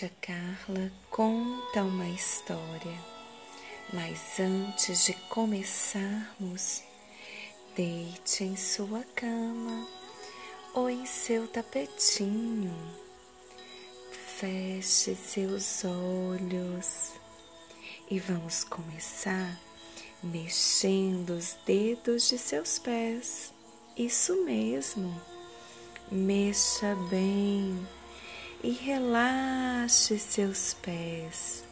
tia Carla conta uma história, mas antes de começarmos, deite em sua cama ou em seu tapetinho, feche seus olhos e vamos começar mexendo os dedos de seus pés. Isso mesmo, mexa bem e relaxe seus pés.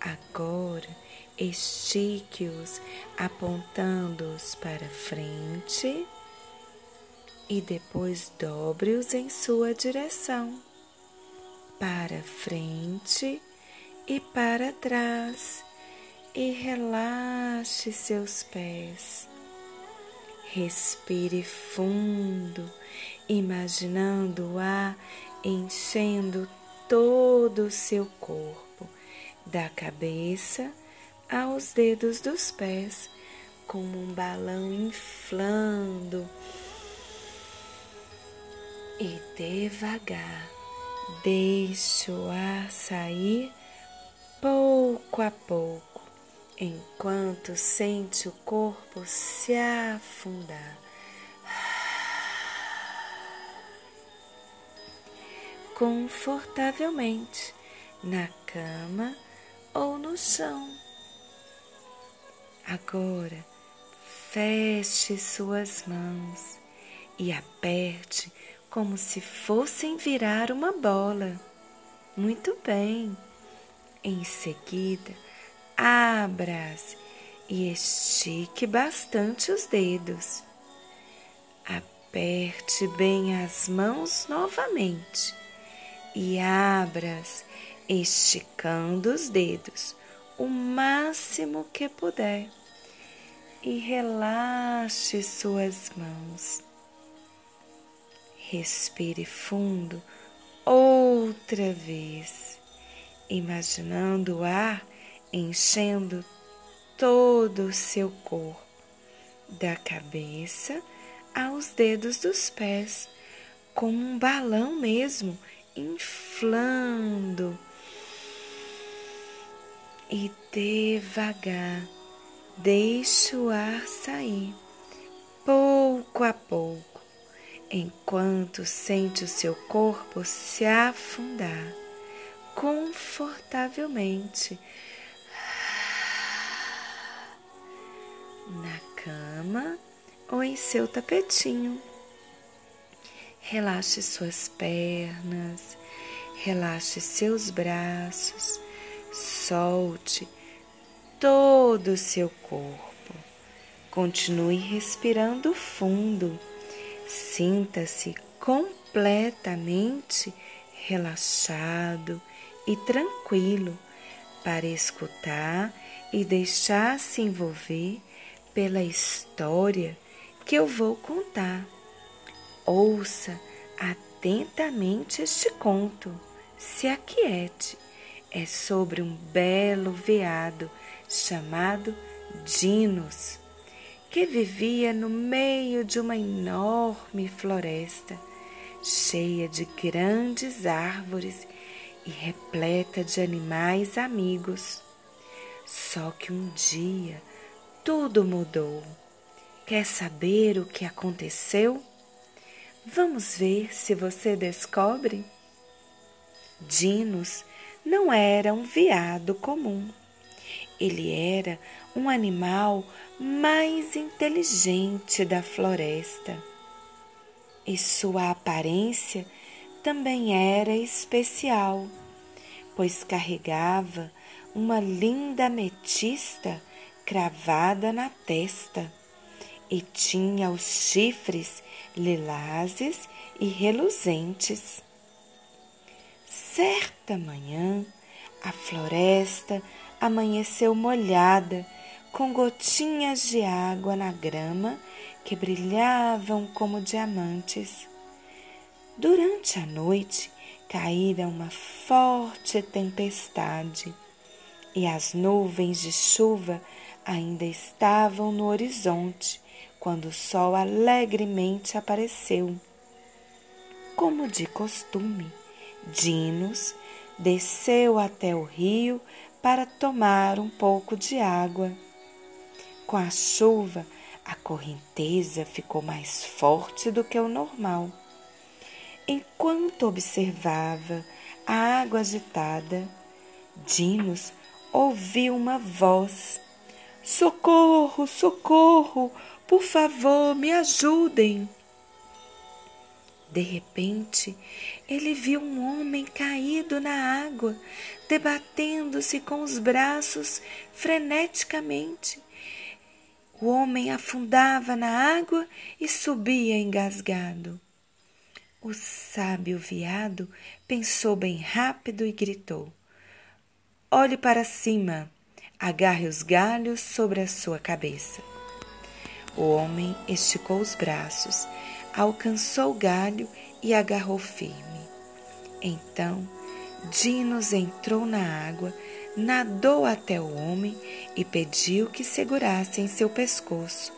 Agora estique-os apontando-os para frente e depois dobre-os em sua direção, para frente e para trás, e relaxe seus pés. Respire fundo, imaginando o ar enchendo todo o seu corpo, da cabeça aos dedos dos pés, como um balão inflando. E devagar, deixe o ar sair pouco a pouco, enquanto sente o corpo se afundar confortavelmente na cama ou no chão. Agora, feche suas mãos e aperte como se fossem virar uma bola. Muito bem. Em seguida, abra-as e estique bastante os dedos. Aperte bem as mãos novamente e abras, esticando os dedos o máximo que puder e relaxe suas mãos. Respire fundo outra vez, imaginando o ar enchendo todo o seu corpo, da cabeça aos dedos dos pés, como um balão mesmo inflando e devagar deixe o ar sair pouco a pouco, enquanto sente o seu corpo se afundar confortavelmente na cama ou em seu tapetinho. Relaxe suas pernas, relaxe seus braços, solte todo o seu corpo. Continue respirando fundo. Sinta-se completamente relaxado e tranquilo para escutar e deixar-se envolver pela história que eu vou contar. Ouça atentamente este conto. Se aquiete. É sobre um belo veado chamado Dinos, que vivia no meio de uma enorme floresta, cheia de grandes árvores e repleta de animais amigos. Só que um dia tudo mudou. Quer saber o que aconteceu? Vamos ver se você descobre. Dinos não era um veado comum. Ele era um animal mais inteligente da floresta. E sua aparência também era especial, pois carregava uma linda ametista cravada na testa e tinha os chifres lilazes e reluzentes. Certa manhã, a floresta amanheceu molhada, com gotinhas de água na grama que brilhavam como diamantes. Durante a noite, caíra uma forte tempestade e as nuvens de chuva ainda estavam no horizonte quando o sol alegremente apareceu. Como de costume, Dinos desceu até o rio para tomar um pouco de água. Com a chuva, a correnteza ficou mais forte do que o normal. Enquanto observava a água agitada, Dinos ouviu uma voz: Socorro, socorro, por favor, me ajudem. De repente, ele viu um homem caído na água, debatendo-se com os braços freneticamente. O homem afundava na água e subia engasgado. O sábio veado pensou bem rápido e gritou: Olhe para cima, agarre os galhos sobre a sua cabeça. O homem esticou os braços alcançou o galho e agarrou firme. Então, Dinos entrou na água, nadou até o homem e pediu que segurasse em seu pescoço.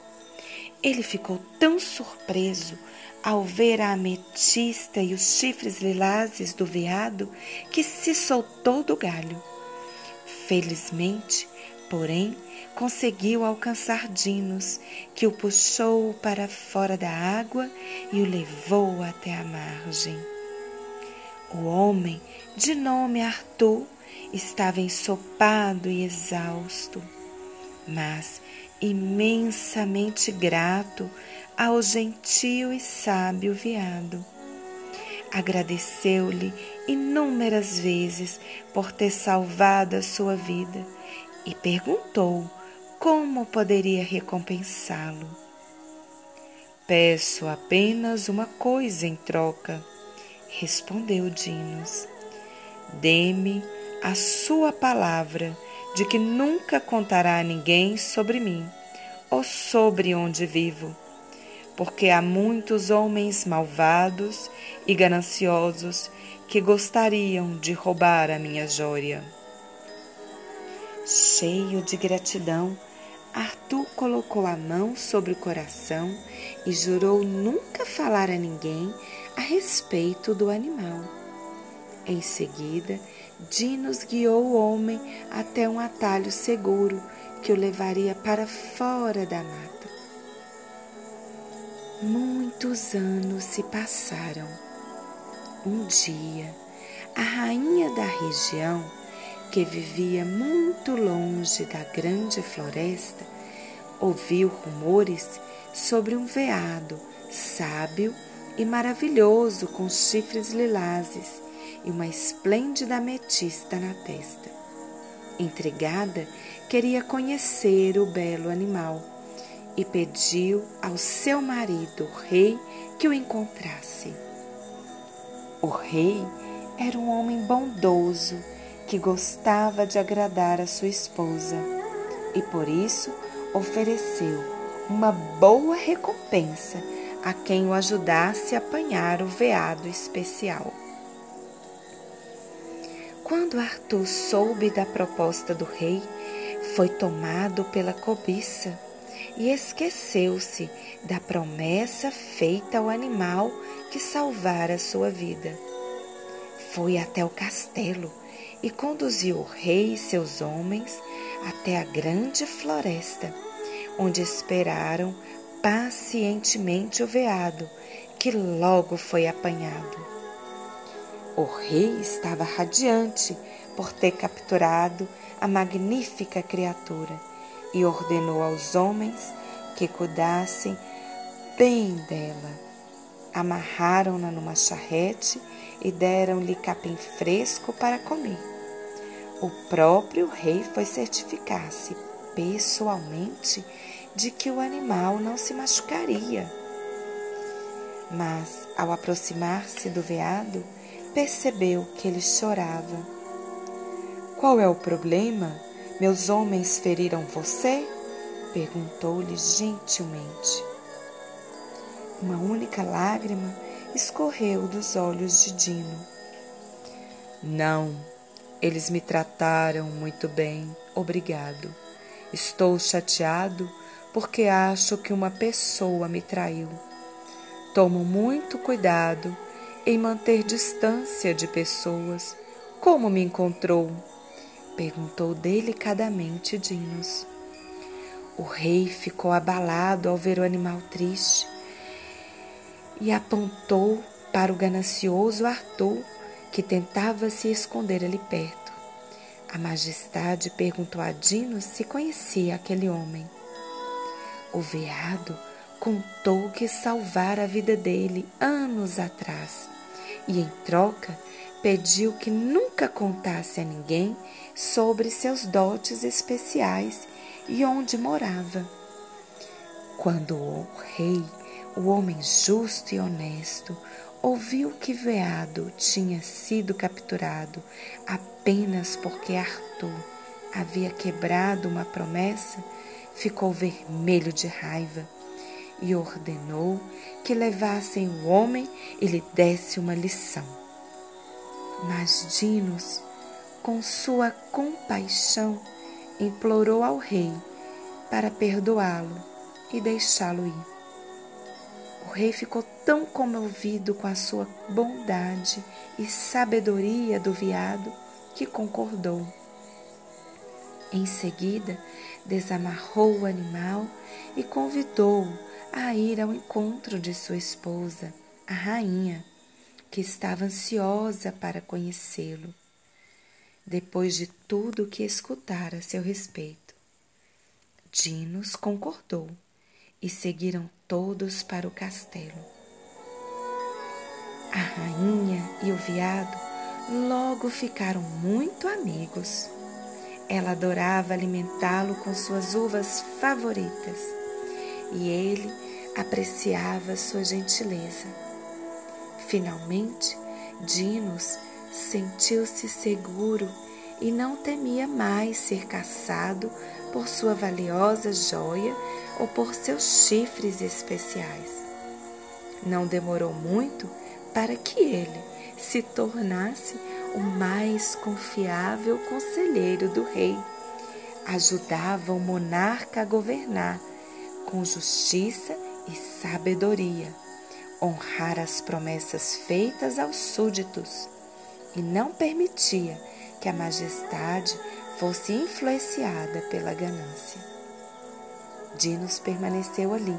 Ele ficou tão surpreso ao ver a ametista e os chifres lilazes do veado que se soltou do galho. Felizmente, porém, conseguiu alcançar Dinos, que o puxou para fora da água e o levou até a margem. O homem, de nome Arthur, estava ensopado e exausto, mas imensamente grato ao gentil e sábio veado. Agradeceu-lhe inúmeras vezes por ter salvado a sua vida e perguntou como poderia recompensá-lo? Peço apenas uma coisa em troca, respondeu Dinos. Dê-me a sua palavra de que nunca contará a ninguém sobre mim ou sobre onde vivo, porque há muitos homens malvados e gananciosos que gostariam de roubar a minha jóia. Cheio de gratidão, Arthur colocou a mão sobre o coração e jurou nunca falar a ninguém a respeito do animal. Em seguida, Dinos guiou o homem até um atalho seguro que o levaria para fora da mata. Muitos anos se passaram. Um dia, a rainha da região que vivia muito longe da grande floresta, ouviu rumores sobre um veado sábio e maravilhoso com chifres lilazes e uma esplêndida ametista na testa. Intrigada, queria conhecer o belo animal e pediu ao seu marido, o rei, que o encontrasse. O rei era um homem bondoso que gostava de agradar a sua esposa e por isso ofereceu uma boa recompensa a quem o ajudasse a apanhar o veado especial. Quando Arthur soube da proposta do rei, foi tomado pela cobiça e esqueceu-se da promessa feita ao animal que salvara sua vida. Foi até o castelo e conduziu o rei e seus homens até a grande floresta, onde esperaram pacientemente o veado, que logo foi apanhado. O rei estava radiante por ter capturado a magnífica criatura e ordenou aos homens que cuidassem bem dela. Amarraram-na numa charrete e deram-lhe capim fresco para comer o próprio rei foi certificar-se pessoalmente de que o animal não se machucaria. Mas, ao aproximar-se do veado, percebeu que ele chorava. Qual é o problema? Meus homens feriram você? perguntou-lhe gentilmente. Uma única lágrima escorreu dos olhos de Dino. Não, eles me trataram muito bem, obrigado. Estou chateado porque acho que uma pessoa me traiu. Tomo muito cuidado em manter distância de pessoas Como me encontrou? perguntou delicadamente Dinos. O rei ficou abalado ao ver o animal triste e apontou para o ganancioso Arthur, que tentava se esconder ali perto. A majestade perguntou a Dinos se conhecia aquele homem. O veado contou que salvara a vida dele anos atrás e, em troca, pediu que nunca contasse a ninguém sobre seus dotes especiais e onde morava. Quando o rei, o homem justo e honesto, ouviu que Veado tinha sido capturado apenas porque Arthur havia quebrado uma promessa, ficou vermelho de raiva e ordenou que levassem o homem e lhe desse uma lição. Mas Dinos, com sua compaixão, implorou ao rei para perdoá-lo e deixá-lo ir. O rei ficou tão comovido com a sua bondade e sabedoria do veado que concordou. Em seguida, desamarrou o animal e convidou-o a ir ao encontro de sua esposa, a rainha, que estava ansiosa para conhecê-lo, depois de tudo o que escutara a seu respeito. Dinos concordou e seguiram todos para o castelo. A rainha e o veado logo ficaram muito amigos. Ela adorava alimentá-lo com suas uvas favoritas e ele apreciava sua gentileza. Finalmente, Dinos sentiu-se seguro e não temia mais ser caçado por sua valiosa joia ou por seus chifres especiais. Não demorou muito para que ele se tornasse o mais confiável conselheiro do rei. Ajudava o monarca a governar com justiça e sabedoria, honrar as promessas feitas aos súditos e não permitia que a majestade fosse influenciada pela ganância. Dinos permaneceu ali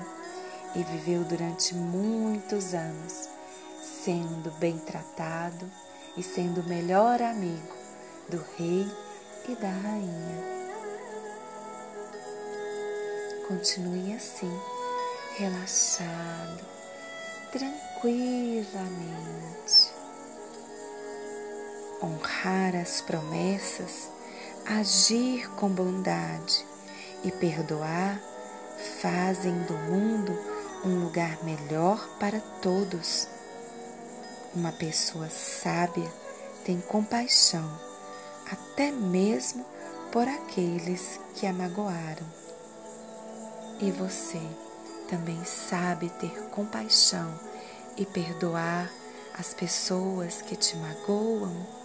e viveu durante muitos anos, sendo bem tratado e sendo o melhor amigo do rei e da rainha. Continue assim, relaxado, tranquilamente. Honrar as promessas, agir com bondade e perdoar fazem do mundo um lugar melhor para todos. Uma pessoa sábia tem compaixão, até mesmo por aqueles que a magoaram. E você também sabe ter compaixão e perdoar as pessoas que te magoam